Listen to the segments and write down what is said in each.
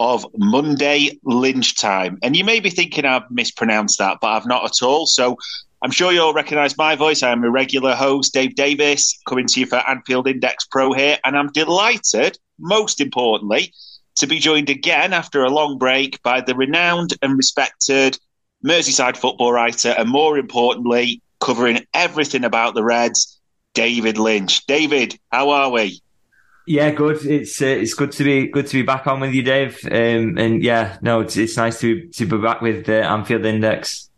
of Monday Lynch Time. And you may be thinking I've mispronounced that, but I've not at all. So I'm sure you'll recognise my voice. I am a regular host, Dave Davis, coming to you for Anfield Index Pro here. And I'm delighted, most importantly, to be joined again after a long break by the renowned and respected Merseyside football writer, and more importantly, covering everything about the Reds, David Lynch. David, how are we? Yeah, good. It's uh, it's good to be good to be back on with you, Dave. Um, and yeah, no, it's it's nice to to be back with the Anfield Index.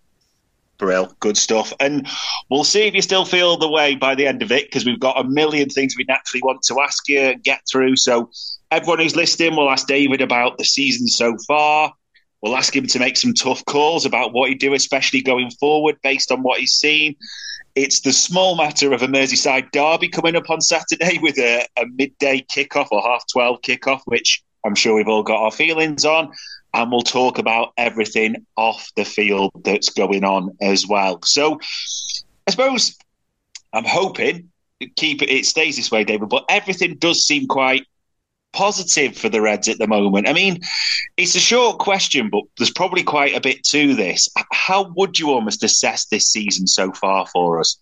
Brill, good stuff. And we'll see if you still feel the way by the end of it, because we've got a million things we naturally want to ask you and get through. So everyone who's listening, we'll ask David about the season so far. We'll ask him to make some tough calls about what he'd do, especially going forward, based on what he's seen. It's the small matter of a Merseyside derby coming up on Saturday with a, a midday kickoff or half 12 kickoff, which I'm sure we've all got our feelings on. And we'll talk about everything off the field that's going on as well. So I suppose I'm hoping keep it, it stays this way, David, but everything does seem quite positive for the Reds at the moment? I mean, it's a short question, but there's probably quite a bit to this. How would you almost assess this season so far for us?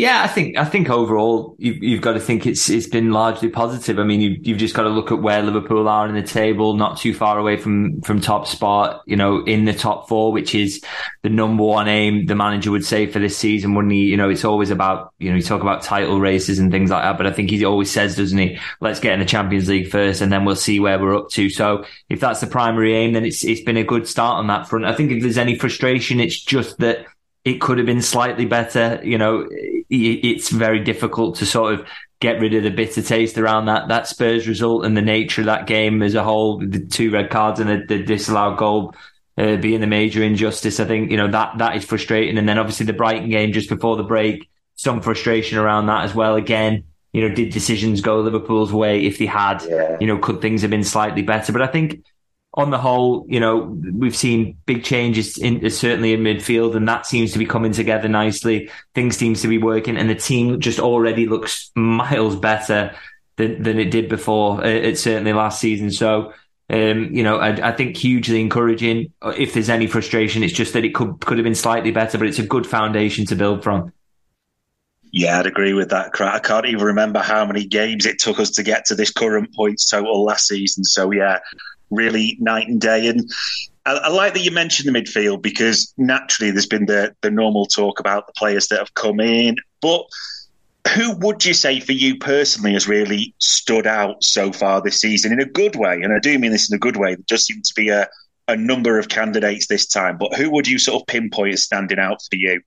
Yeah, I think I think overall you've, you've got to think it's it's been largely positive. I mean, you, you've just got to look at where Liverpool are in the table, not too far away from from top spot. You know, in the top four, which is the number one aim the manager would say for this season. Wouldn't he? You know, it's always about you know you talk about title races and things like that, but I think he always says, doesn't he? Let's get in the Champions League first, and then we'll see where we're up to. So if that's the primary aim, then it's it's been a good start on that front. I think if there's any frustration, it's just that it could have been slightly better. You know, it's very difficult to sort of get rid of the bitter taste around that that Spurs result and the nature of that game as a whole. The two red cards and the, the disallowed goal uh, being the major injustice. I think you know that that is frustrating. And then obviously the Brighton game just before the break, some frustration around that as well. Again, you know, did decisions go Liverpool's way? If they had, yeah. you know, could things have been slightly better? But I think on the whole, you know, we've seen big changes in certainly in midfield, and that seems to be coming together nicely. Things seems to be working, and the team just already looks miles better than than it did before. Uh, it certainly last season. So, um, you know, I, I, think hugely encouraging. If there's any frustration, it's just that it could could have been slightly better, but it's a good foundation to build from. Yeah, I'd agree with that. I can't even remember how many games it took us to get to this current points total last season. So yeah, really night and day. And I, I, like that you mentioned the midfield because naturally there's been the, the normal talk about the players that have come in. But who would you say for you personally has really stood out so far this season in a good way? And I do mean this in a good way. There does seem to be a, a number of candidates this time, but who would you sort of pinpoint as standing out for you?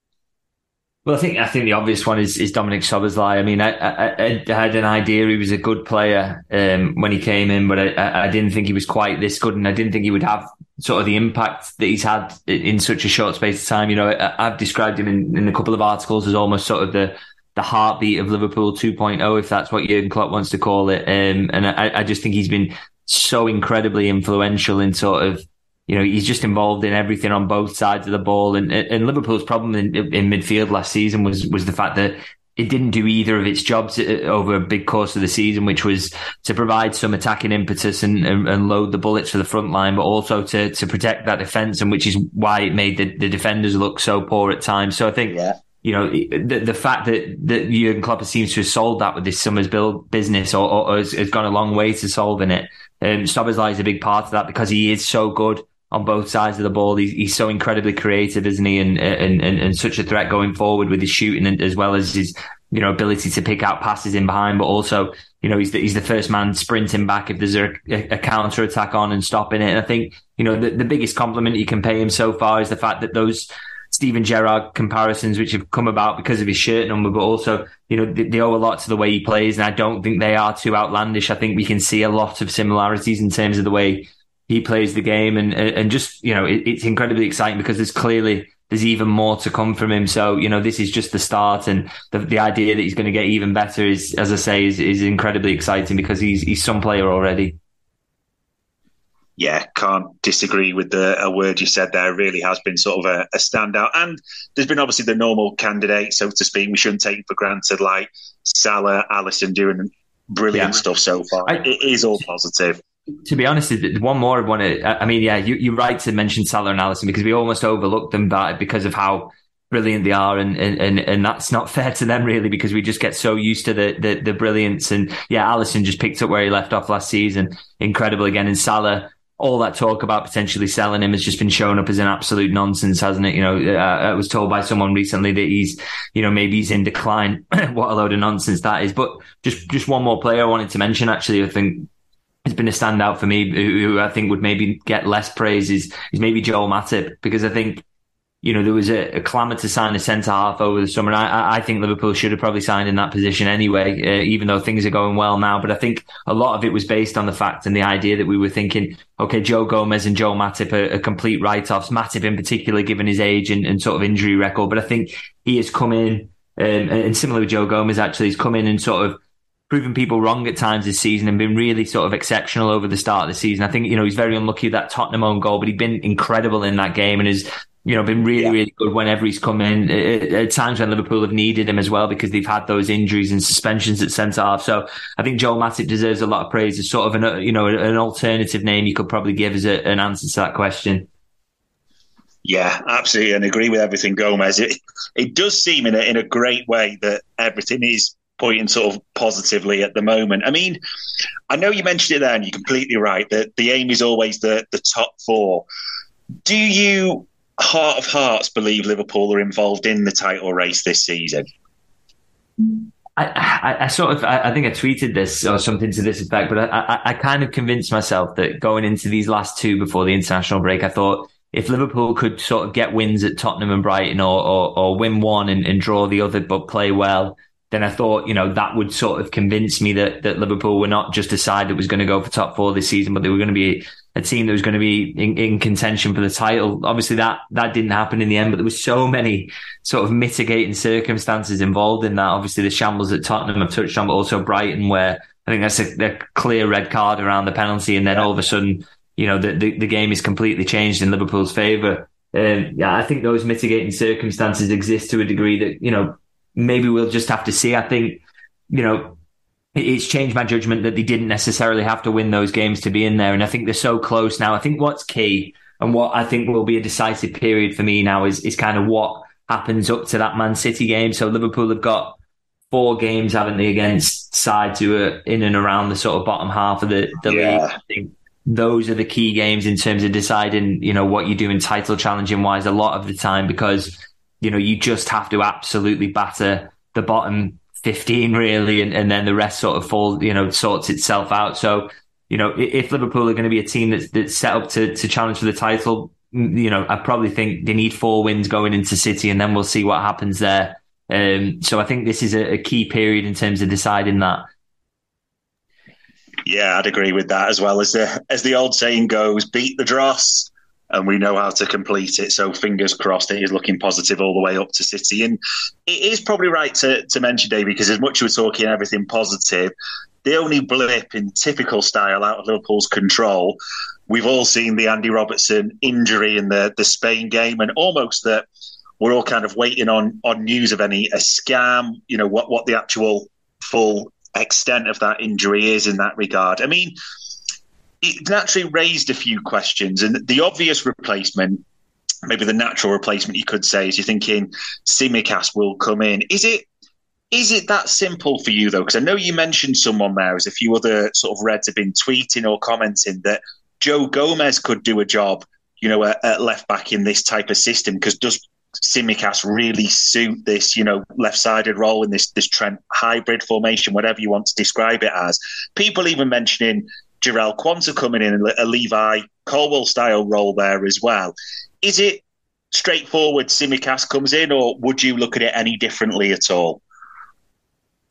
Well, I think I think the obvious one is, is Dominic Szoboszlai. I mean, I, I, I, had an idea he was a good player um, when he came in, but I, I, didn't think he was quite this good, and I didn't think he would have sort of the impact that he's had in such a short space of time. You know, I, have described him in, in a couple of articles as almost sort of the the heartbeat of Liverpool 2.0, if that's what Jurgen Klopp wants to call it. Um, and I, I just think he's been so incredibly influential in sort of you know, he's just involved in everything on both sides of the ball. And, and Liverpool's problem in, in midfield last season was was the fact that it didn't do either of its jobs uh, over a big course of the season, which was to provide some attacking impetus and, and, and, load the bullets for the front line, but also to to protect that defence, and which is why it made the, the defenders look so poor at times. So I think. Yeah. You know the the fact that that Jurgen Klopp seems to have solved that with this summer's build business, or, or has, has, gone a long way to solving it. Um, Szoboszlai is a big part of that because he is so good on both sides of the ball. He's, he's so incredibly creative, isn't he? And, and, and, and such a threat going forward with his shooting and, as well as his you know, ability to pick out passes in behind, but also, you know, he's the, he's the first man sprinting back if there's a, a counter attack on and stopping it. And I think, you know, the, the biggest compliment you can pay him so far is the fact that those Steven Gerrard comparisons, which have come about because of his shirt number, but also, you know, they, they, owe a lot to the way he plays. And I don't think they are too outlandish. I think we can see a lot of similarities in terms of the way he plays the game. And, and just, you know, it, it's incredibly exciting because there's clearly, there's even more to come from him. So, you know, this is just the start and the, the idea that he's going to get even better is, as I say, is, is incredibly exciting because he's, he's some player already. Yeah, can't disagree with the a word you said there. Really has been sort of a, a standout. And there's been obviously the normal candidates, so to speak. We shouldn't take for granted, like Salah, Alisson doing brilliant yeah. stuff so far. I, it is all positive to be honest, one more to. I mean, yeah, you, you're right to mention Salah and Alisson because we almost overlooked them by, because of how brilliant they are, and, and and that's not fair to them really because we just get so used to the the, the brilliance. And yeah, Alisson just picked up where he left off last season, incredible again. And Salah, all that talk about potentially selling him has just been shown up as an absolute nonsense, hasn't it? You know, uh, I was told by someone recently that he's, you know, maybe he's in decline. what a load of nonsense that is. But just just one more player I wanted to mention. Actually, I think has been a standout for me, who, I think would maybe get less praise is, is maybe Joel Matip, because I think, you know, there was a, a clamour to sign a centre half over the summer. I, I think Liverpool should have probably signed in that position anyway, uh, even though things are going well now. But I think a lot of it was based on the fact and the idea that we were thinking, okay, Joe Gomez and Joel Matip are, are complete write-offs. Matip in particular, given his age and, and sort of injury record. But I think he has come in, um, and similar with Joe Gomez, actually, he's come in and sort of proven people wrong at times this season and been really sort of exceptional over the start of the season. I think, you know, he's very unlucky with that Tottenham own goal, but he's been incredible in that game and has, you know, been really, yeah. really good whenever he's come in. Uh, uh, at times when Liverpool have needed him as well because they've had those injuries and suspensions at centre half. So I think Joel Matip deserves a lot of praise as sort of an, uh, you know, an alternative name you could probably give as a, an answer to that question. Yeah, absolutely, and agree with everything Gomez. It it does seem in a in a great way that everything is pointing sort of positively at the moment. I mean, I know you mentioned it there, and you're completely right that the aim is always the the top four. Do you, heart of hearts, believe Liverpool are involved in the title race this season? I, I, I, sort of, I, I, think I tweeted this or something to this effect, but I, I, kind of convinced myself that going into these last two before the international break, I thought if Liverpool could sort of get wins at Tottenham and Brighton or, or, or win one and, and, draw the other, but play well, then I thought, you know, that would sort of convince me that, that Liverpool were not just a side that was going to go for top four this season, but they were going to be a team that was going to be in, in contention for the title. Obviously that, that didn't happen in the end, but there was so many sort of mitigating circumstances involved in that. Obviously the shambles at Tottenham have touched on, but also Brighton where I think that's a, a clear red card around the penalty. And then all of a sudden, you know, the, the, the game is completely changed in Liverpool's favour. Um, yeah, I think those mitigating circumstances exist to a degree that, you know, maybe we'll just have to see. I think, you know, it's changed my judgment that they didn't necessarily have to win those games to be in there. And I think they're so close now. I think what's key and what I think will be a decisive period for me now is, is kind of what happens up to that Man City game. So Liverpool have got four games, haven't they, against sides who are in and around the sort of bottom half of the, the yeah. league. I think those are the key games in terms of deciding, you know, what you do in title challenging wise a lot of the time because you know, you just have to absolutely batter the bottom 15 really, and, and then the rest sort of falls, you know, sorts itself out. So, you know, if Liverpool are going to be a team that's, that's set up to, to challenge for the title, you know, I probably think they need four wins going into City and then we'll see what happens there. Um, so I think this is a, a key period in terms of deciding that. Yeah, I'd agree with that as well. As the as the old saying goes, beat the dross and we know how to complete it. So fingers crossed, it is looking positive all the way up to City. And it is probably right to, to mention, Dave, because as much as we're talking everything positive, the only blip in typical style out of Liverpool's control we've all seen the Andy Robertson injury in the the Spain game, and almost that we're all kind of waiting on on news of any a scam. You know what what the actual full extent of that injury is in that regard. I mean, it naturally raised a few questions, and the obvious replacement. Maybe the natural replacement you could say is you're thinking Tsimikas will come in. Is it is it that simple for you though? Because I know you mentioned someone there, as a few other sort of Reds have been tweeting or commenting that Joe Gomez could do a job, you know, at, at left back in this type of system. Because does Tsimikas really suit this, you know, left-sided role in this this Trent hybrid formation, whatever you want to describe it as? People even mentioning Jarell Quansah coming in a Levi Colwill style role there as well. Is it straightforward? Tsimikas comes in, or would you look at it any differently at all?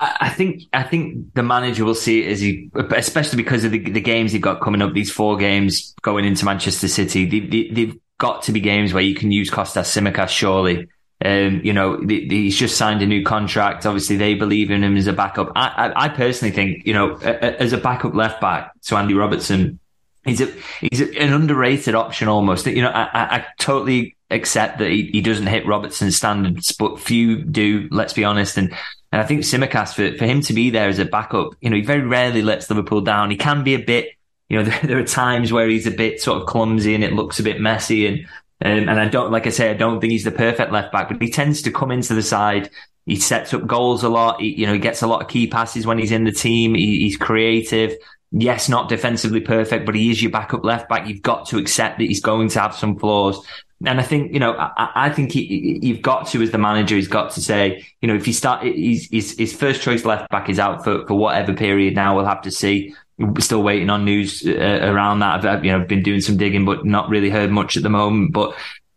I think I think the manager will see it as he, especially because of the, the games he's got coming up. These four games going into Manchester City, they, have they, got to be games where you can use Kostas Tsimikas. Surely, um, you know he's just signed a new contract. Obviously, they believe in him as a backup. I, I, I personally think you know as a backup left back to Andy Robertson, he's a he's an underrated option almost. You know, I, I, I totally accept that he, he doesn't hit Robertson's standards, but few do. Let's be honest, and and I think Tsimikas, for, for him to be there as a backup, you know, he very rarely lets Liverpool down. He can be a bit, you know, there, there are times where he's a bit sort of clumsy and it looks a bit messy. And, um, and I don't, like I say, I don't think he's the perfect left back, but he tends to come into the side. He sets up goals a lot. He, you know, he gets a lot of key passes when he's in the team. He, he's creative. Yes, not defensively perfect, but he is your backup left back. You've got to accept that he's going to have some flaws. And I think, you know, I, I think he, you've got to, as the manager, he's got to say, you know, if you start, his, his, his first choice left back is out for, for whatever period now, we'll have to see. We're still waiting on news uh, around that. I've, you know, been doing some digging, but not really heard much at the moment. But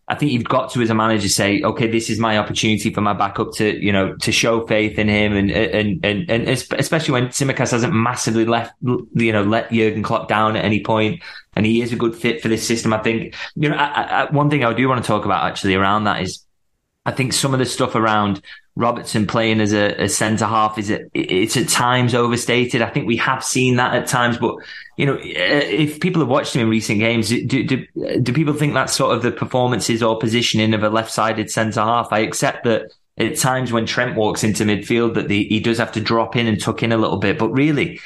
I think you've got to, as a manager, say, okay, this is my opportunity for my backup to, you know, to show faith in him, and and and and especially when Tsimikas hasn't massively left, you know, let Jurgen Klopp down at any point, and he is a good fit for this system. I think, you know, I, I, one thing I do want to talk about actually around that is, I think some of the stuff around Robertson playing as a, a centre half is it, it's at times overstated. I think we have seen that at times, but you know, eh, if people have watched him in recent games, do, do, do people think that's sort of the performances or positioning of a left-sided centre half? I accept that at times when Trent walks into midfield that the, he does have to drop in and tuck in a little bit, but really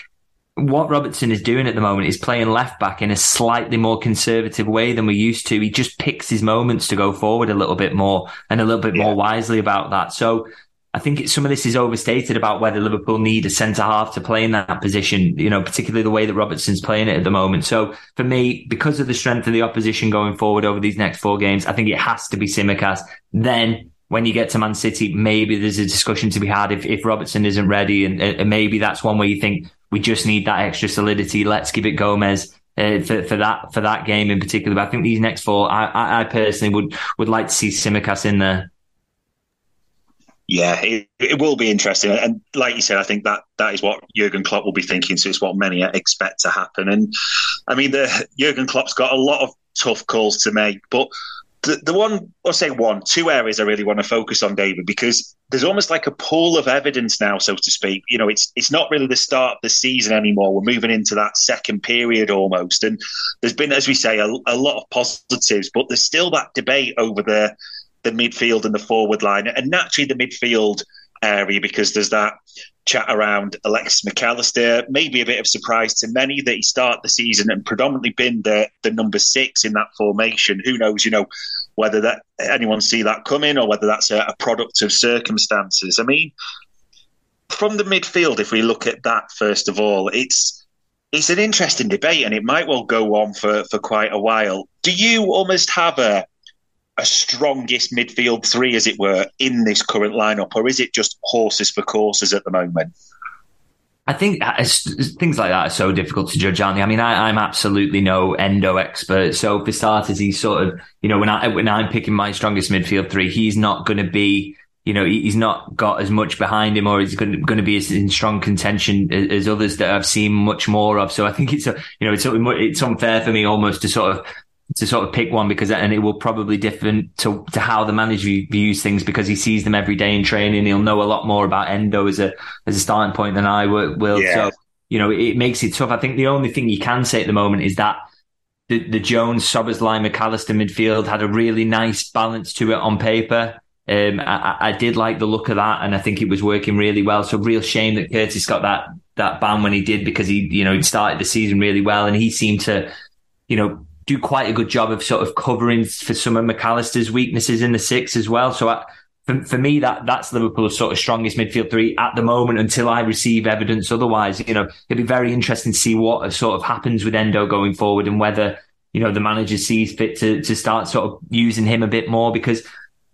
what Robertson is doing at the moment is playing left back in a slightly more conservative way than we used to. He just picks his moments to go forward a little bit more and a little bit yeah. more wisely about that. So I think some of this is overstated about whether Liverpool need a centre half to play in that position, you know, particularly the way that Robertson's playing it at the moment. So for me, because of the strength of the opposition going forward over these next four games, I think it has to be Tsimikas. Then when you get to Man City, maybe there's a discussion to be had if, if Robertson isn't ready. And, and maybe that's one where you think, we just need that extra solidity. Let's give it Gomez. Uh, for, for that for that game in particular, but I think these next four, I, I, I personally would would like to see Tsimikas in there. Yeah, it, it, will be interesting, and like you said, I think that that is what Jurgen Klopp will be thinking. So it's what many expect to happen. And I mean, the Jurgen Klopp's got a lot of tough calls to make, but the, the one, I'll say one, two areas I really want to focus on, David, because there's almost like a pool of evidence now, so to speak. You know, it's it's not really the start of the season anymore. We're moving into that second period almost, and there's been, as we say, a, a lot of positives, but there's still that debate over the the midfield and the forward line, and naturally the midfield area because there's that chat around Alexis Mac Allister. Maybe a bit of surprise to many that he started the season and predominantly been the the number six in that formation. Who knows, you know, whether that anyone see that coming or whether that's a, a product of circumstances. I mean, from the midfield, if we look at that first of all, it's it's an interesting debate and it might well go on for, for quite a while. Do you almost have a a strongest midfield three, as it were, in this current lineup, or is it just horses for courses at the moment? I think uh, things like that are so difficult to judge, aren't they? I mean, I, am absolutely no Endo expert. So for starters, he's sort of, you know, when I when I'm picking my strongest midfield three, he's not going to be, you know, he's not got as much behind him, or he's going to, going to be as in strong contention as, as others that I've seen much more of. So I think it's, a, you know, it's it's unfair for me almost to sort of to sort of pick one because and it will probably different to to how the manager views things because he sees them every day in training. He'll know a lot more about Endo as a as a starting point than I will. Yeah. So you know it makes it tough. I think the only thing you can say at the moment is that the, the Jones, Szoboszlai, McAllister midfield had a really nice balance to it on paper. Um, I, I, did like the look of that, and I think it was working really well. So real shame that Curtis got that that ban when he did because he, you know, he started the season really well, and he seemed to, you know, do quite a good job of sort of covering for some of McAllister's weaknesses in the six as well. So I, for, for me, that that's Liverpool's sort of strongest midfield three at the moment until I receive evidence otherwise. You know, it'll be very interesting to see what sort of happens with Endo going forward and whether you know the manager sees fit to to start sort of using him a bit more because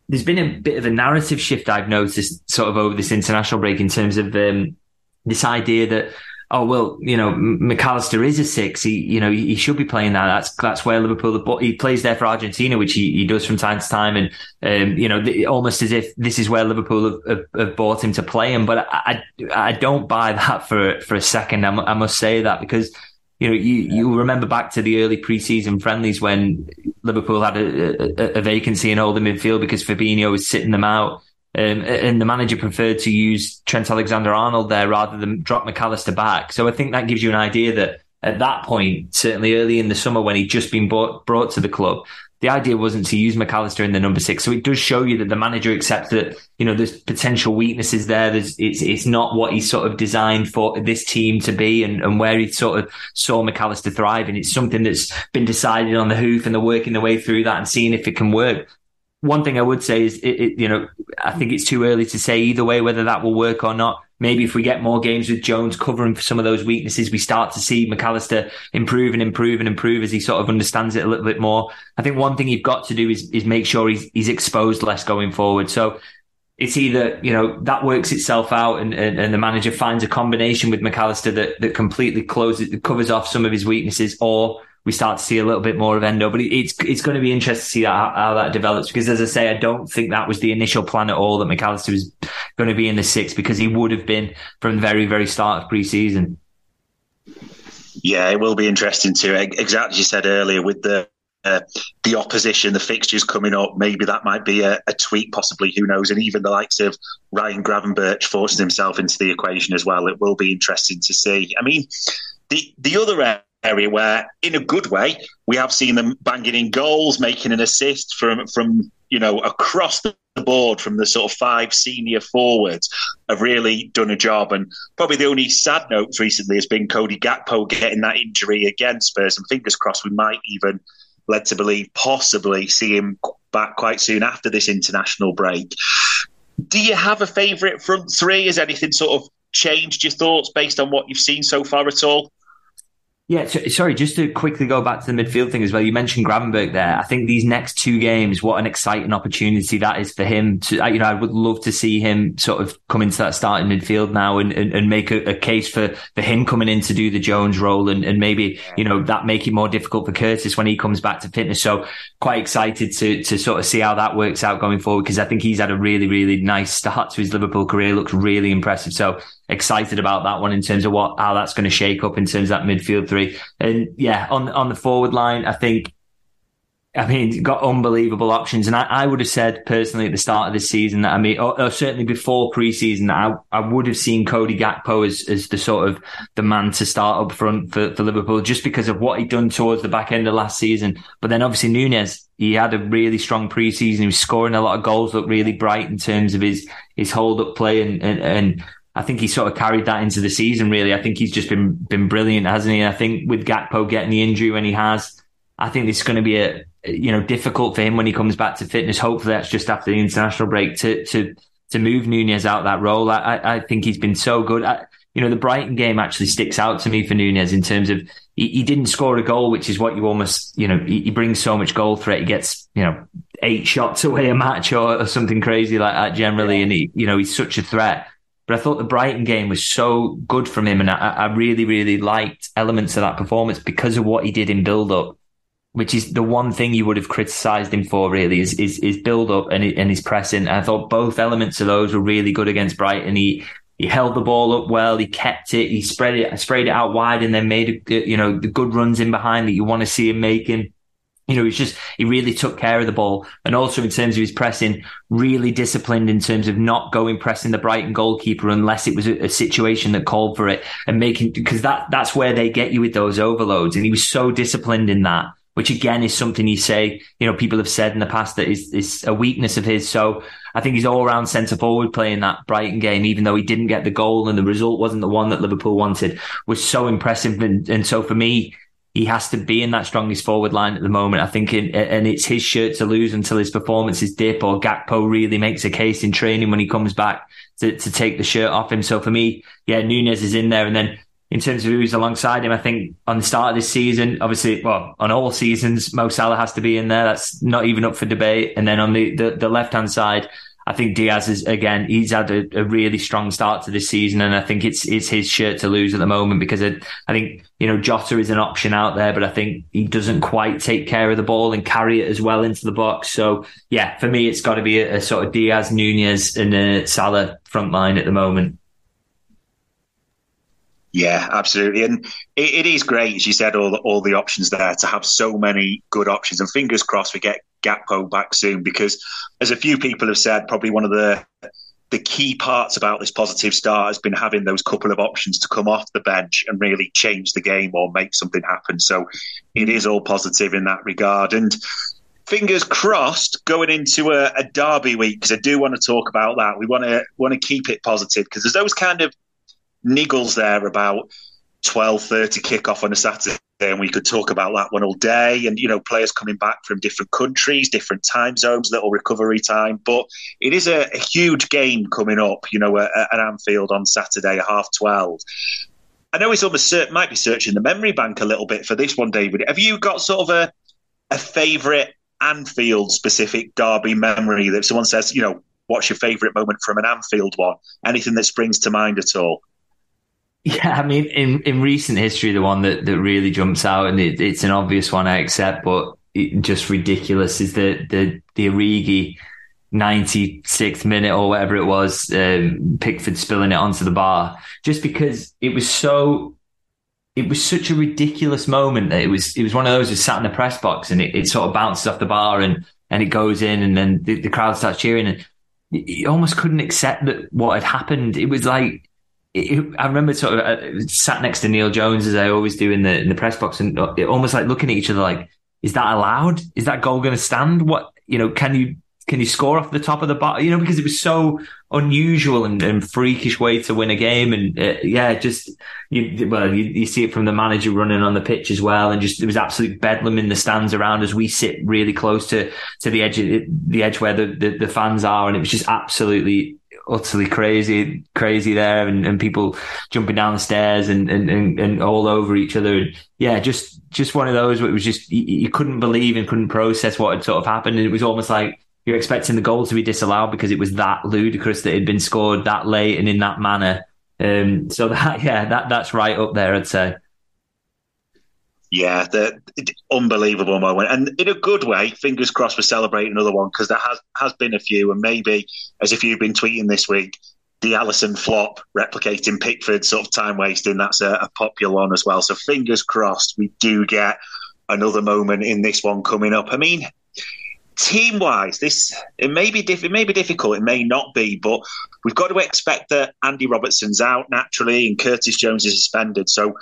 there's been a bit of a narrative shift I've noticed sort of over this international break in terms of um, this idea that oh well, you know McAllister is a six. He you know he should be playing that. That's that's where Liverpool. He plays there for Argentina, which he, he does from time to time, and um, you know almost as if this is where Liverpool have, have, have, bought him to play him. But I, I, I don't buy that for for a second. I, I must say that because you know, you, you remember back to the early preseason friendlies when Liverpool had a, a, a vacancy in holding midfield because Fabinho was sitting them out. Um, and the manager preferred to use Trent Alexander Arnold there rather than drop McAllister back. So I think that gives you an idea that at that point, certainly early in the summer when he'd just been brought, brought to the club, the idea wasn't to use McAllister in the number six. So it does show you that the manager accepts that, you know, there's potential weaknesses there. There's, it's, it's not what he's sort of designed for this team to be and, and where he sort of saw McAllister thrive. And it's something that's been decided on the hoof and they're working their way through that and seeing if it can work. One thing I would say is, it, it, you know, I think it's too early to say either way whether that will work or not maybe if we get more games with Jones covering for some of those weaknesses, we start to see McAllister improve and improve and improve as he sort of understands it a little bit more. I think one thing you've got to do is, is make sure he's, he's exposed less going forward. So it's either, you know, that works itself out and, and, and the manager finds a combination with McAllister that, that completely closes, covers off some of his weaknesses or we start to see a little bit more of Endo. But it's it's going to be interesting to see that, how that develops because, as I say, I don't think that was the initial plan at all that McAllister was going to be in the six because he would have been from the very very start of pre-season. Yeah, it will be interesting too. Exactly as you said earlier with the uh, the opposition, the fixtures coming up, maybe that might be a, a, tweak, possibly, who knows? And even the likes of Ryan Gravenberch forcing himself into the equation as well. It will be interesting to see. I mean, the the other area where, in a good way, we have seen them banging in goals, making an assist from from you know across the board from the sort of five senior forwards have really done a job. And probably the only sad note recently has been Cody Gakpo getting that injury against Spurs. And fingers crossed, we might even led to believe possibly see him back quite soon after this international break. Do you have a favourite front three? Has anything sort of changed your thoughts based on what you've seen so far at all? Yeah, so, sorry, just to quickly go back to the midfield thing as well. You mentioned Gravenberch there. I think these next two games, what an exciting opportunity that is for him to, you know, I would love to see him sort of come into that starting midfield now and, and, and make a, a, case for, for him coming in to do the Jones role and, and maybe, you know, that make it more difficult for Curtis when he comes back to fitness. So quite excited to, to sort of see how that works out going forward because I think he's had a really, really nice start to his Liverpool career. Looks really impressive. So excited about that one in terms of what how that's going to shake up in terms of that midfield three. And yeah, on on the forward line, I think. I mean, got unbelievable options, and I, I would have said personally at the start of the season that I mean, or, or certainly before preseason, I I would have seen Cody Gakpo as as the sort of the man to start up front for, for Liverpool, just because of what he'd done towards the back end of last season. But then obviously Nunez, he had a really strong preseason. He was scoring a lot of goals, looked really bright in terms of his his hold up play, and and, and I think he sort of carried that into the season. Really, I think he's just been been brilliant, hasn't he? And I think with Gakpo getting the injury when he has, I think it's going to be a you know difficult for him when he comes back to fitness. Hopefully, that's just after the international break to to to move Nunez out that role. I I think he's been so good. I, you know, the Brighton game actually sticks out to me for Nunez in terms of he, he didn't score a goal, which is what you almost, you know, he, he, brings so much goal threat. He gets, you know, eight shots away a match or, or something crazy like that generally. And he, you know, he's such a threat. But I thought the Brighton game was so good from him, and I, I really, really liked elements of that performance because of what he did in build up, which is the one thing you would have criticised him for. Really, is is, is build up and and his pressing. And I thought both elements of those were really good against Brighton. He he held the ball up well. He kept it. He spread it, sprayed it out wide, and then made you know the good runs in behind that you want to see him making you know, he's just, he really took care of the ball. And also in terms of his pressing, really disciplined in terms of not going pressing the Brighton goalkeeper unless it was a, a situation that called for it and making, because that, that's where they get you with those overloads. And he was so disciplined in that. which again is something you say, you know, people have said in the past that is, is a weakness of his. So I think he's all around centre forward playing that Brighton game, even though he didn't get the goal and the result wasn't the one that Liverpool wanted, was so impressive. And, and so for me, he has to be in that strongest forward line at the moment. I think, in, and it's his shirt to lose until his performances dip or Gakpo really makes a case in training when he comes back to, to take the shirt off him. So for me, yeah, Nunez is in there. And then in terms of who's alongside him, I think on the start of this season, obviously, well, on all seasons, Mo Salah has to be in there. That's not even up for debate. And then on the, the, the left hand side, I think Diaz is again. He's had a, a, really strong start to this season, and I think it's it's his shirt to lose at the moment because it, I think you know Jota is an option out there, but I think he doesn't quite take care of the ball and carry it as well into the box. So yeah, for me, it's got to be a, a sort of Diaz, Nunez, and a Salah front line at the moment. Yeah, absolutely, and it, it is great, as you said, all the, all the options there to have so many good options, and fingers crossed we get Gakpo back soon because, as a few people have said, probably one of the the key parts about this positive start has been having those couple of options to come off the bench and really change the game or make something happen. So it is all positive in that regard. And fingers crossed going into a, a derby week because I do want to talk about that. We want to want to keep it positive because there's those kind of niggles there about 12.30 kickoff on a Saturday and we could talk about that one all day and you know players coming back from different countries different time zones little recovery time. But it is a, a huge game coming up you know at, Anfield on Saturday at half 12 I know it's almost might be searching the memory bank a little bit for this one David. Have you got sort of a a favourite Anfield specific derby memory that someone says you know what's your favourite moment from an Anfield one? Anything that springs to mind at all yeah, I mean, in, in recent history, the one that, that really jumps out, and it, it's an obvious one, I accept, but just ridiculous, is the the the Origi 96th minute or whatever it was, um, Pickford spilling it onto the bar, just because it was so. It was such a ridiculous moment that it was. It was one of those that sat in the press box and it, it sort of bounces off the bar and and it goes in and then the, the crowd starts cheering and you almost couldn't accept that what had happened. It was like it, I remember sort of uh, sat next to Neil Jones as I always do in the in the press box, and uh, almost like looking at each other like, is that allowed? Is that goal going to stand? What you know? Can you can you score off the top of the bar? You know, because it was so unusual and, and freakish way to win a game, and uh, yeah, just you well, you, you, see it from the manager running on the pitch as well, and just there was absolute bedlam in the stands around as we sit really close to to the edge the edge where the, the, the fans are, and it was just absolutely utterly crazy, crazy there, and, and people jumping down the stairs and, and, and, and all over each other. And yeah, just just one of those where it was just you, you, couldn't believe and couldn't process what had sort of happened, and it was almost like you're expecting the goal to be disallowed because it was that ludicrous that it had been scored that late and in that manner. Um, so that yeah, that that's right up there, I'd say. Yeah, the unbelievable moment, and in a good way. Fingers crossed, we're celebrating another one because there has has been a few, and maybe as if you've been tweeting this week, the Alisson flop replicating Pickford sort of time wasting. That's a, a popular one as well. So fingers crossed, we do get another moment in this one coming up. I mean, team wise, this it may be diff- it may be difficult, it may not be, but we've got to expect that Andy Robertson's out naturally and Curtis Jones is suspended. So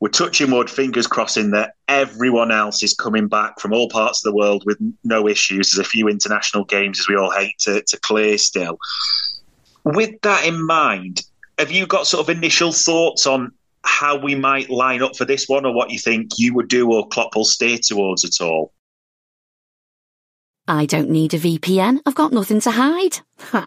we're touching wood, fingers crossing that everyone else is coming back from all parts of the world with no issues. There's a few international games, as we all hate to, to clear still. With that in mind, have you got sort of initial thoughts on how we might line up for this one, or what you think you would do or Klopp will steer towards at all? I don't need a VPN. I've got nothing to hide.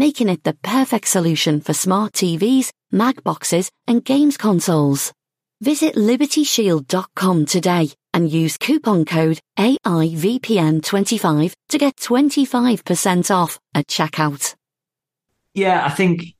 making it the perfect solution for smart TVs, mag boxes, and games consoles. Visit libertyshield.com today and use coupon code AIVPN25 to get 25% off at checkout. Yeah, I think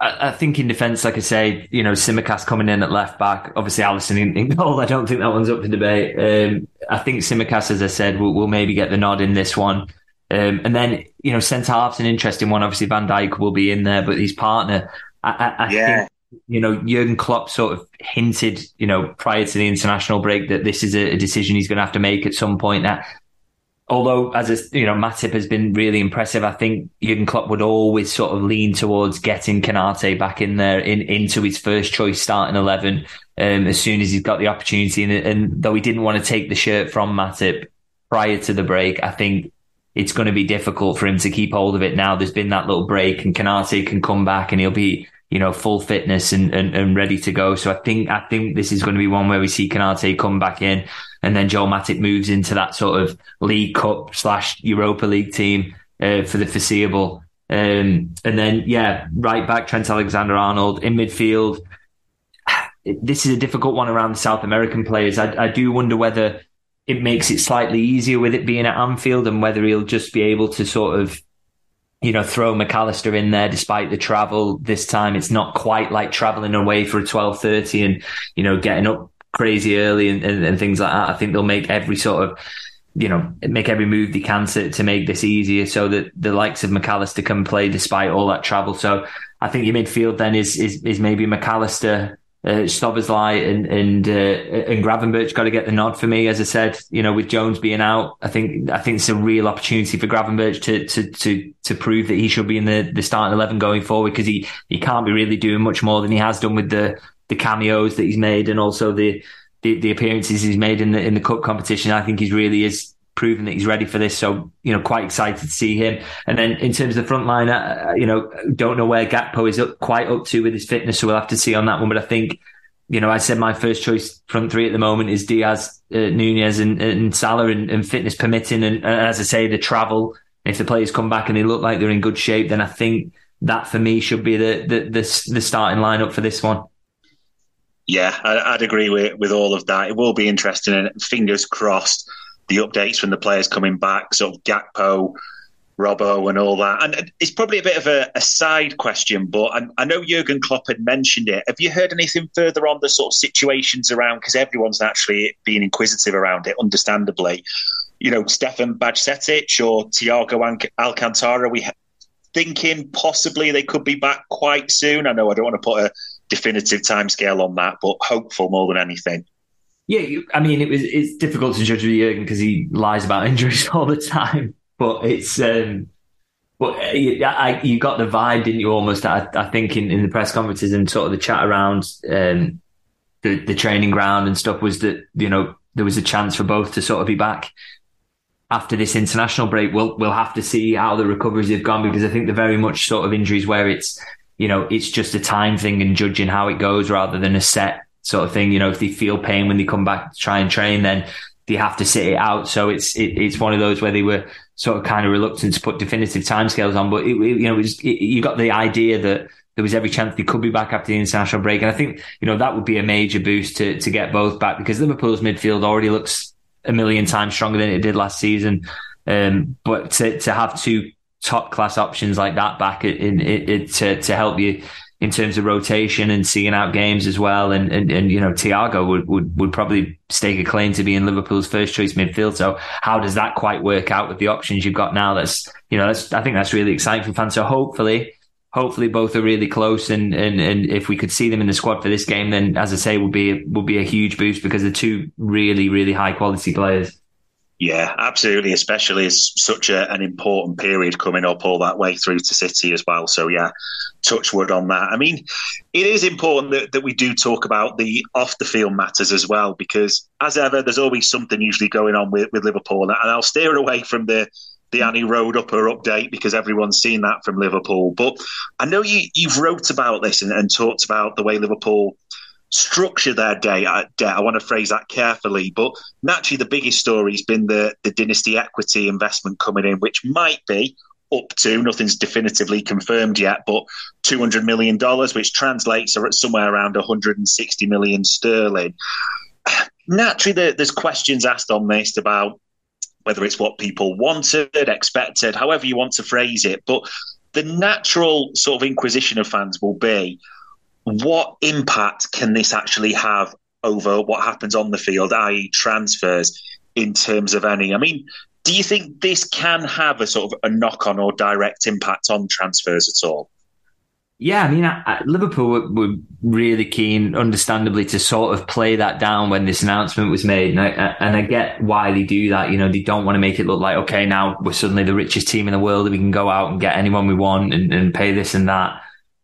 I, think in defence, like I say, you know, Tsimikas coming in at left back, obviously Alisson in, in goal. I don't think that one's up for debate. Um, I think Tsimikas, as I said, will, will maybe get the nod in this one. Um, and then, you know, centre half's an interesting one. Obviously, Van Dijk will be in there, but his partner, I, I, I yeah. think you know, Jurgen Klopp sort of hinted, you know, prior to the international break that this is a, a decision he's going to have to make at some point. That, although as a, you know, Matip has been really impressive, I think Jurgen Klopp would always sort of lean towards getting Konate back in there in into his first choice starting eleven um, as soon as he's got the opportunity. And, and though he didn't want to take the shirt from Matip prior to the break, I think it's going to be difficult for him to keep hold of it now. There's been that little break, and Konate can come back and he'll be you know, full fitness and, and, and ready to go. So I think, I think this is going to be one where we see Konate come back in and then Joel Matip moves into that sort of League Cup slash Europa League team uh, for the foreseeable. Um, and then, yeah, right back, Trent Alexander Arnold in midfield. This is a difficult one around the South American players. I, I do wonder whether it makes it slightly easier with it being at Anfield and whether he'll just be able to sort of you know, throw McAllister in there despite the travel. This time it's not quite like traveling away for a 12.30 and, you know, getting up crazy early and, and, and, things like that. I think they'll make every sort of, you know, make every move they can to, to make this easier so that the likes of McAllister can play despite all that travel. So I think your midfield then is, is, is maybe Mac Allister, uh, Szoboszlai and and uh, and Gravenberch got to get the nod for me. As I said, you know, with Jones being out, I think I think it's a real opportunity for Gravenberch to to to to prove that he should be in the the starting eleven going forward because he he can't be really doing much more than he has done with the the cameos that he's made and also the the, the appearances he's made in the in the cup competition. I think he really is proven that he's ready for this. So, you know, quite excited to see him. And then in terms of the front line, uh, you know, don't know where Gakpo is up, quite up to with his fitness. So we'll have to see on that one. But I think, you know, I said my first choice front three at the moment is Diaz, uh, Nunez and, and Salah and, and fitness permitting. And, and, as I say, the travel, if the players come back and they look like they're in good shape, then I think that for me should be the, the, the, the starting lineup for this one. Yeah, I'd agree with, with all of that. It will be interesting and fingers crossed the updates from the players coming back, sort of Gakpo, Robbo, and all that. And it's probably a bit of a, a side question, but I, I, know Jurgen Klopp had mentioned it. Have you heard anything further on the sort of situations around? Because everyone's naturally being inquisitive around it, understandably. You know, Stefan Bajcetic or Thiago Alcantara, we thinking possibly they could be back quite soon. I know I don't want to put a definitive timescale on that, but hopeful more than anything. Yeah, I mean, it was it's difficult to judge with Jurgen because he lies about injuries all the time. But it's, um, but uh, I, you got the vibe, didn't you? Almost, I, I think in, in the press conferences and sort of the chat around um, the the training ground and stuff was that you know there was a chance for both to sort of be back after this international break. We'll we'll have to see how the recoveries have gone because I think they're very much sort of injuries where it's you know it's just a time thing and judging how it goes rather than a set sort of thing. You know, if they feel pain when they come back to try and train, then they have to sit it out. So it's it, it's one of those where they were sort of kind of reluctant to put definitive timescales on. But it, it, you know, it was, you got the idea that there was every chance they could be back after the international break, and I think you know that would be a major boost to to get both back because Liverpool's midfield already looks a million times stronger than it did last season. Um, but to to have two top class options like that back in, in, to to help you in terms of rotation and seeing out games as well. And, and, and, you know, Thiago would, would, would probably stake a claim to being Liverpool's first choice midfield. So how does that quite work out with the options you've got now? That's, you know, that's, I think that's really exciting for fans. So hopefully, hopefully both are really close. And, and, and if we could see them in the squad for this game, then as I say, would be, would be a huge boost because they're two really, really high quality players. Yeah, absolutely. Especially as such a, an important period coming up all that way through to City as well. So yeah, touch wood on that. I mean, it is important that, that we do talk about the off the field matters as well, because as ever, there's always something usually going on with, with Liverpool, and I'll steer away from the the Annie Road upper update because everyone's seen that from Liverpool. But I know you you've wrote about this and, and talked about the way Liverpool structure their day. Uh, I, I want to phrase that carefully, but naturally, the biggest story has been the the Dynasty Equity investment coming in, which might be up to nothing's definitively confirmed yet, but two hundred million dollars, which translates somewhere around one hundred and sixty million sterling. Naturally, there's questions asked on this about whether it's what people wanted, expected, however you want to phrase it, but the natural sort of inquisition of fans will be what impact can this actually have over what happens on the field, i.e., transfers, in terms of any? I mean, do you think this can have a sort of a knock on or direct impact on transfers at all? Yeah, I mean, I, I, Liverpool were, were, really keen, understandably, to sort of play that down when this announcement was made, and I, and I get why they do that. You know, they don't want to make it look like okay, now we're suddenly the richest team in the world, and we can go out and get anyone we want and, and pay this and that.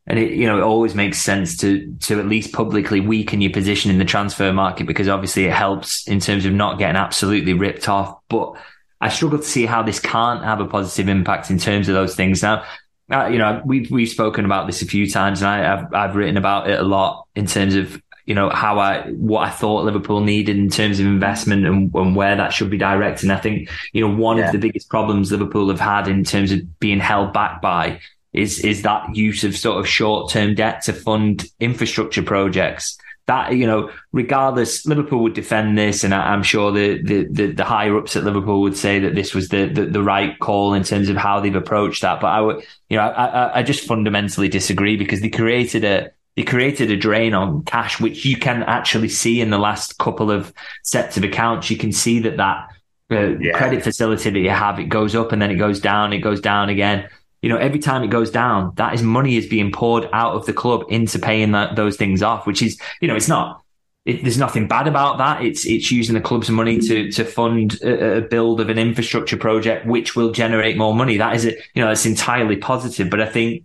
And it, you know, it always makes sense to to at least publicly weaken your position in the transfer market because obviously it helps in terms of not getting absolutely ripped off. But I struggle to see how this can't have a positive impact in terms of those things. Now, uh, you know, we've we've spoken about this a few times, and I, have I've written about it a lot in terms of you know how I what I thought Liverpool needed in terms of investment and, and where that should be directed. And I think you know one yeah. of the biggest problems Liverpool have had in terms of being held back by is is that use of sort of short term debt to fund infrastructure projects that you know, regardless, Liverpool would defend this, and I, am sure the, the, the the higher ups at Liverpool would say that this was the, the, the right call in terms of how they've approached that. But I would, you know, I, I just fundamentally disagree because they created a they created a drain on cash, which you can actually see in the last couple of sets of accounts. You can see that that uh, yeah. credit facility that you have, it goes up and then it goes down, it goes down again you know, every time it goes down, that is money is being poured out of the club into paying that, those things off, which is, you know, it's not, it, there's nothing bad about that. It's, it's using the club's money to, to fund a, a, build of an infrastructure project, which will generate more money. That is, it, you know, it's entirely positive. But I think,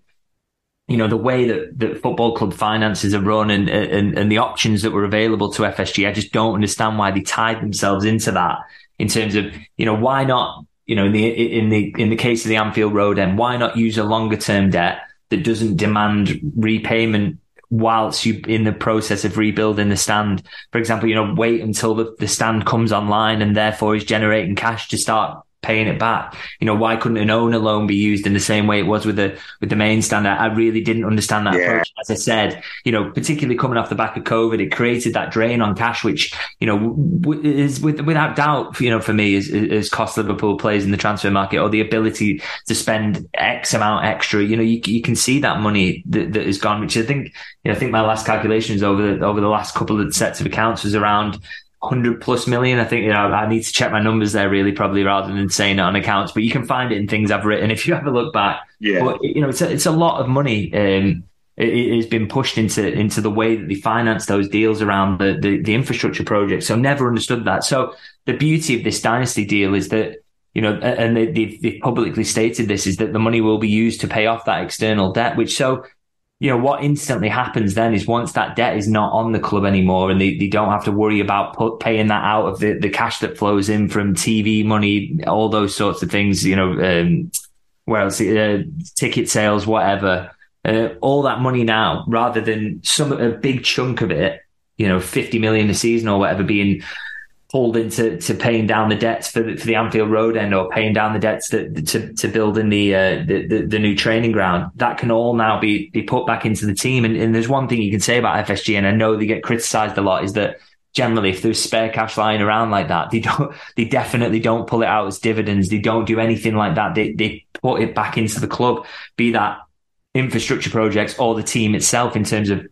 you know, the way that, that football club finances are run and, and, and the options that were available to FSG, I just don't understand why they tied themselves into that in terms of, you know, why not you know, in the in the in the case of the Anfield Road end, why not use a longer term debt that doesn't demand repayment whilst you in the process of rebuilding the stand? For example, you know, wait until the, the stand comes online and therefore is generating cash to start paying it back. You know, why couldn't an owner loan be used in the same way it was with the with the main stand? I, really didn't understand that yeah. approach. As I said, you know, particularly coming off the back of COVID, it created that drain on cash, which you know is with, without doubt, you know, for me is, is cost Liverpool plays in the transfer market or the ability to spend X amount extra. You know, you, you can see that money that, that is gone, which I think, you know, I think my last calculations over the over the last couple of sets of accounts was around 100 plus million. I think, you know, I need to check my numbers there really, probably rather than saying it on accounts, but you can find it in things I've written if you have a look back. Yeah. But, you know, it's a, it's a lot of money. Um, it, has been pushed into, into the way that they finance those deals around the, the, the infrastructure project. So never understood that. So the beauty of this dynasty deal is that, you know, and they, they've publicly stated this is that the money will be used to pay off that external debt, which so you know, what instantly happens then is once that debt is not on the club anymore and they, they don't have to worry about paying that out of the, the cash that flows in from TV money, all those sorts of things, you know, um, well, uh, ticket sales, whatever, uh, all that money now, rather than some, a big chunk of it, you know, 50 million a season or whatever being pulled into to paying down the debts for the, for the Anfield Road end or paying down the debts to to build in the, uh, the, the, the new training ground. That can all now be be put back into the team. And, and there's one thing you can say about FSG, and I know they get criticised a lot, is that generally if there's spare cash lying around like that, they don't they definitely don't pull it out as dividends. They don't do anything like that. They they put it back into the club, be that infrastructure projects or the team itself in terms of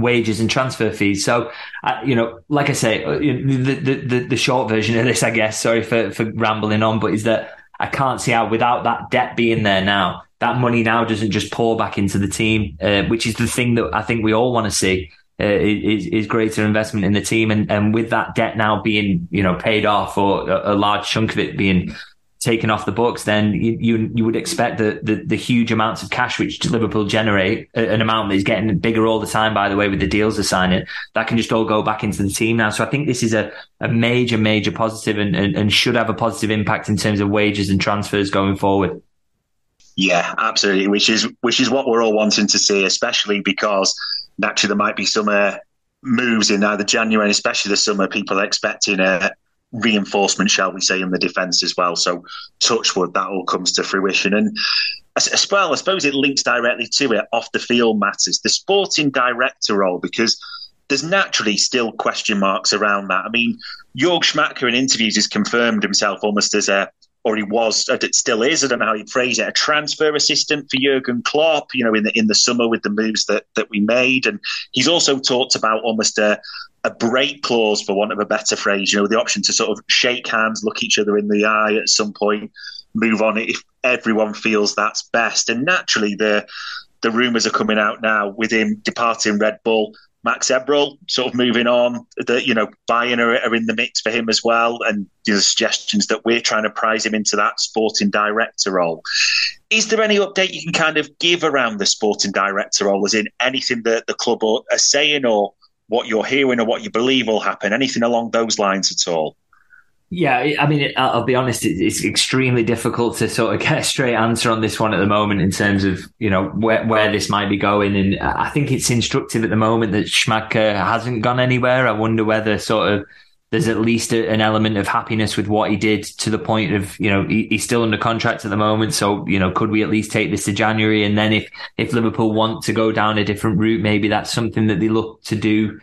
wages and transfer fees. So, uh, you know, like I say, uh, the, the, the, short version of this, I guess, sorry for, for rambling on, but is that I can't see how without that debt being there now, that money now doesn't just pour back into the team, uh, which is the thing that I think we all want to see. Uh, is, is greater investment in the team, and, and with that debt now being you know paid off, or a, a large chunk of it being taken off the books, then you you, you would expect the, the, the huge amounts of cash which Liverpool generate, an amount that is getting bigger all the time. By the way, with the deals they're signing, that can just all go back into the team now. So I think this is a, a major major positive and, and, and should have a positive impact in terms of wages and transfers going forward. Yeah, absolutely. Which is which is what we're all wanting to see, especially because naturally there might be some uh, moves in either January especially the summer. People are expecting a reinforcement, shall we say, in the defence as well. So, touchwood, that all comes to fruition. And as well, I suppose it links directly to it off the field matters. The sporting director role, because there's naturally still question marks around that. I mean, Jörg Schmadtke in interviews has confirmed himself almost as a or he was, uh, it still is. I don't know how you phrase it, a transfer assistant for Jurgen Klopp. You know, in the in the summer with the moves that that we made, and he's also talked about almost a a break clause, for want of a better phrase. You know, the option to sort of shake hands, look each other in the eye at some point, move on if everyone feels that's best. And naturally, the the rumours are coming out now with him departing Red Bull. Max Eberl sort of moving on. That you know, Bayern are, are, in the mix for him as well, and you know, suggestions that we're trying to prize him into that sporting director role. Is there any update you can kind of give around the sporting director role? As in anything that the club are, are saying, or what you're hearing, or what you believe will happen? Anything along those lines at all? Yeah, I mean, I'll be honest, it's extremely difficult to sort of get a straight answer on this one at the moment in terms of, you know, where, where this might be going. And I think it's instructive at the moment that Schmadtke hasn't gone anywhere. I wonder whether sort of there's at least a, an element of happiness with what he did to the point of, you know, he, he's still under contract at the moment. So, you know, could we at least take this to January? And then if, if Liverpool want to go down a different route, maybe that's something that they look to do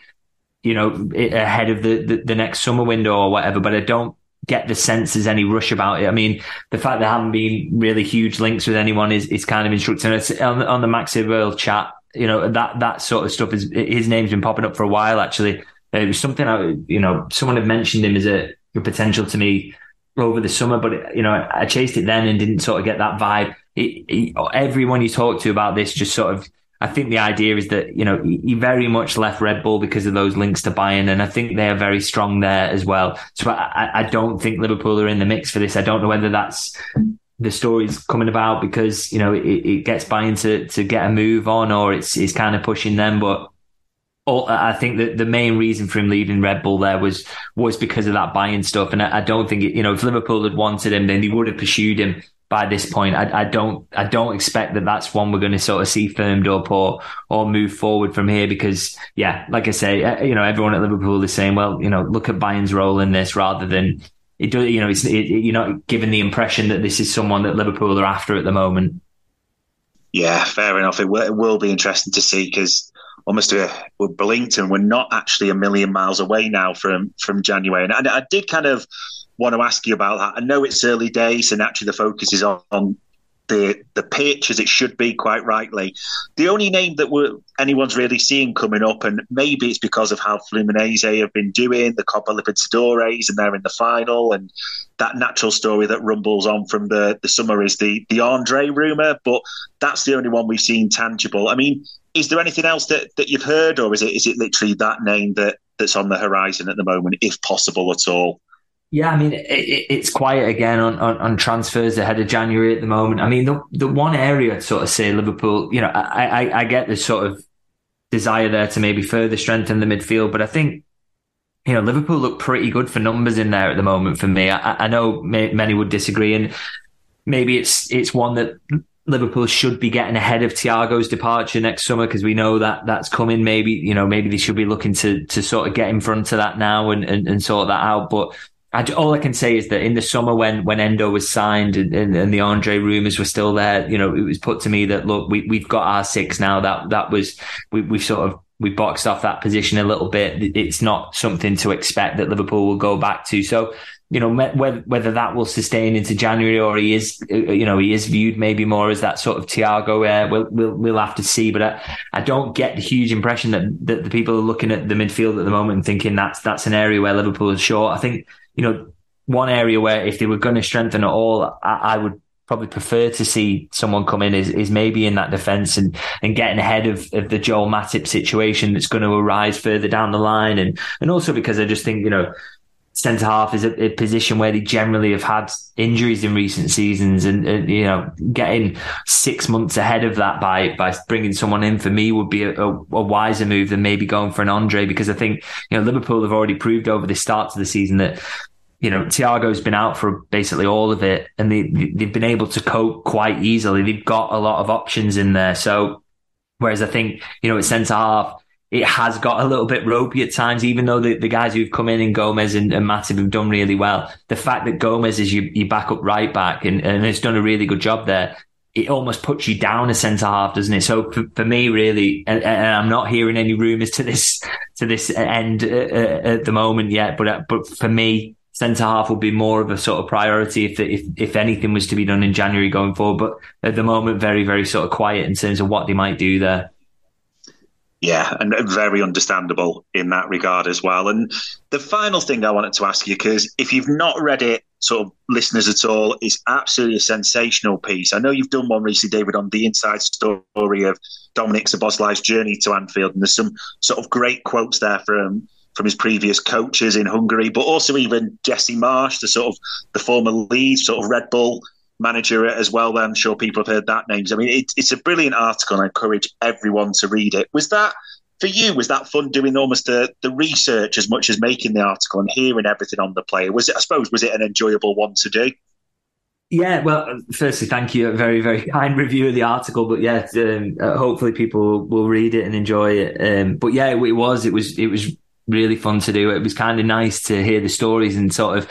you know, ahead of the, the, the, next summer window or whatever. But I don't get the sense there's any rush about it. I mean, the fact there haven't been really huge links with anyone is, is kind of instructive. On, on the Max Eberl chat, you know, that, that sort of stuff is, his name's been popping up for a while, actually. It was something I, you know, someone had mentioned him as a, a potential to me over the summer, but you know, I chased it then and didn't sort of get that vibe. It, it, everyone you talk to about this just sort of I think the idea is that, you know, he very much left Red Bull because of those links to Bayern. And I think they are very strong there as well. So I, I don't think Liverpool are in the mix for this. I don't know whether that's the story's coming about because, you know, it, it gets Bayern to, to get a move on or it's, it's kind of pushing them. But I think that the main reason for him leaving Red Bull there was, was because of that Bayern stuff. And I, I don't think, it, you know, if Liverpool had wanted him, then they would have pursued him by this point. I, I, don't I don't expect that that's one we're going to sort of see firmed up or or move forward from here because yeah, like I say, uh, you know, everyone at Liverpool is saying, well, you know, look at Bayern's role in this rather than it. Do you know, it's it, you're not given the impression that this is someone that Liverpool are after at the moment. Yeah, fair enough. It it will be interesting to see because almost uh, we're blinked and we're not actually a million miles away now from from January. And I, I did kind of want to ask you about that. I know it's early days, and actually the focus is on, on the the pitch as it should be, quite rightly. The only name that we're, anyone's really seeing coming up, and maybe it's because of how Fluminense have been doing the Copa Libertadores, and they're in the final, and that natural story that rumbles on from the, the summer is the the Andre rumor, but that's the only one we've seen tangible. I mean, is there anything else that, that you've heard, or is it is it literally that name that that's on the horizon at the moment, if possible at all? Yeah, I mean, it, it's quiet again on, on, on, transfers ahead of January at the moment. I mean, the the one area sort of say Liverpool, you know, I, I, I get the sort of desire there to maybe further strengthen the midfield, but I think, you know, Liverpool look pretty good for numbers in there at the moment for me. I, I know may, many would disagree, and maybe it's it's one that Liverpool should be getting ahead of Thiago's departure next summer because we know that that's coming. Maybe you know maybe they should be looking to to sort of get in front of that now and, and, and sort that out. But I, all I can say is that in the summer when when Endo was signed and, and, and, the Andre rumors were still there, you know, it was put to me that look, we we've got our six now. That that was we we've sort of we boxed off that position a little bit. It's not something to expect that Liverpool will go back to. So you know whether whether that will sustain into January or he is you know he is viewed maybe more as that sort of Thiago. Uh, we'll we'll we'll have to see. But I, I don't get the huge impression that that the people are looking at the midfield at the moment and thinking that's that's an area where Liverpool is short. I think you know, one area where if they were going to strengthen at all, I, I would probably prefer to see someone come in is, is maybe in that defence and, and getting ahead of, of the Joel Matip situation that's going to arise further down the line. And, and also because I just think, you know, centre half is a, a, position where they generally have had injuries in recent seasons and, and, you know, getting six months ahead of that by, by bringing someone in for me would be a, a, a wiser move than maybe going for an Andre because I think, you know, Liverpool have already proved over the start of the season that you know, Thiago's been out for basically all of it and they, they've been able to cope quite easily. They've got a lot of options in there. So, whereas I think, you know, at centre half, it has got a little bit ropey at times, even though the, the guys who've come in and Gomez and, and Matip have done really well. The fact that Gomez is your, your backup right back and, and has done a really good job there, it almost puts you down a centre half, doesn't it? So for, for me, really, and, and, I'm not hearing any rumours to this to this end uh, uh, at the moment yet, but uh, but for me, centre half will be more of a sort of priority if, if if anything was to be done in January going forward. But at the moment, very very sort of quiet in terms of what they might do there. Yeah, and very understandable in that regard as well. And the final thing I wanted to ask you, because if you've not read it, sort of listeners at all, is absolutely a sensational piece. I know you've done one recently, David, on the inside story of Dominik Szoboszlai's journey to Anfield, and there's some sort of great quotes there from from his previous coaches in Hungary, but also even Jesse Marsch, the sort of the former lead, sort of Red Bull manager as well. I'm sure people have heard that name. I mean, it, it's a brilliant article, and I encourage everyone to read it. Was that for you? Was that fun doing almost the, the research as much as making the article and hearing everything on the player? Was it? I suppose was it an enjoyable one to do? Yeah, well, firstly, thank you. A very, very kind review of the article. But yeah, um, uh, hopefully people will read it and enjoy it. Um, but yeah, it, it was, it was, it was really fun to do. It was kind of nice to hear the stories and sort of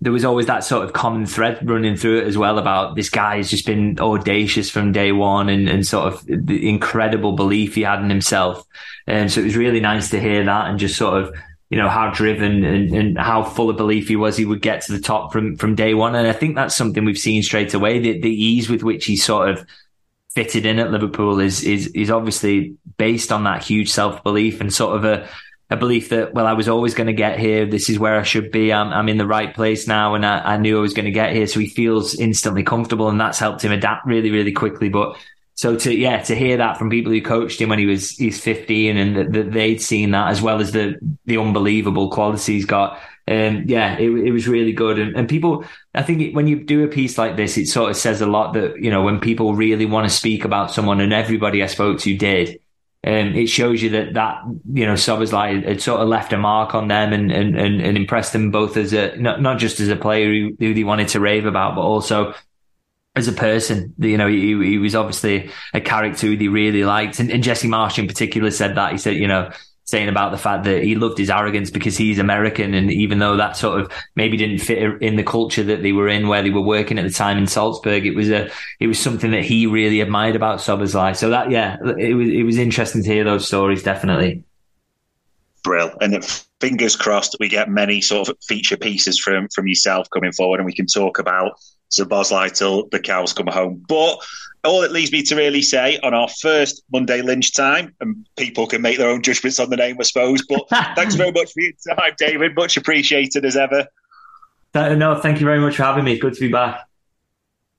there was always that sort of common thread running through it as well about this guy has just been audacious from day one and, and sort of the incredible belief he had in himself. And so it was really nice to hear that and just sort of, you know, how driven and, and how full of belief he was he would get to the top from, from day one. And I think that's something we've seen straight away. The, the ease with which he sort of fitted in at Liverpool is, is, is obviously based on that huge self belief and sort of a, a belief that, well, I was always going to get here. This is where I should be. I'm, I'm in the right place now. And I, I knew I was going to get here. So he feels instantly comfortable and that's helped him adapt really, really quickly. But so to, yeah, to hear that from people who coached him when he was, he's 15 and that, they'd seen that as well as the, the unbelievable qualities he's got. Um, yeah, it, it was really good. And, and people, I think when you do a piece like this, it sort of says a lot that, you know, when people really want to speak about someone and everybody I spoke to did, um, it shows you that that you know Szoboszlai had sort of left a mark on them and and and, and impressed them both as a not not just as a player who, who they wanted to rave about, but also as a person. You know, he, he was obviously a character who they really liked, and, and Jesse Marsch in particular said that he said, you know, saying about the fact that he loved his arrogance because he's American. And even though that sort of maybe didn't fit in the culture that they were in where they were working at the time in Salzburg, it was a, it was something that he really admired about Szoboszlai. So that, yeah, it was, it was interesting to hear those stories, definitely. Brill. And fingers crossed we get many sort of feature pieces from, from yourself coming forward and we can talk about Szoboszlai till the cows come home. But all it leaves me to really say on our first Monday Lynch time, and people can make their own judgments on the name, I suppose. But thanks very much for your time, David. Much appreciated as ever. No, thank you very much for having me. Good to be back.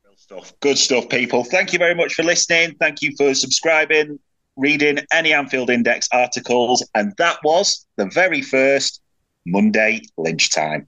Good stuff. Good stuff, people. Thank you very much for listening. Thank you for subscribing, reading any Anfield Index articles. And that was the very first Monday Lynch time.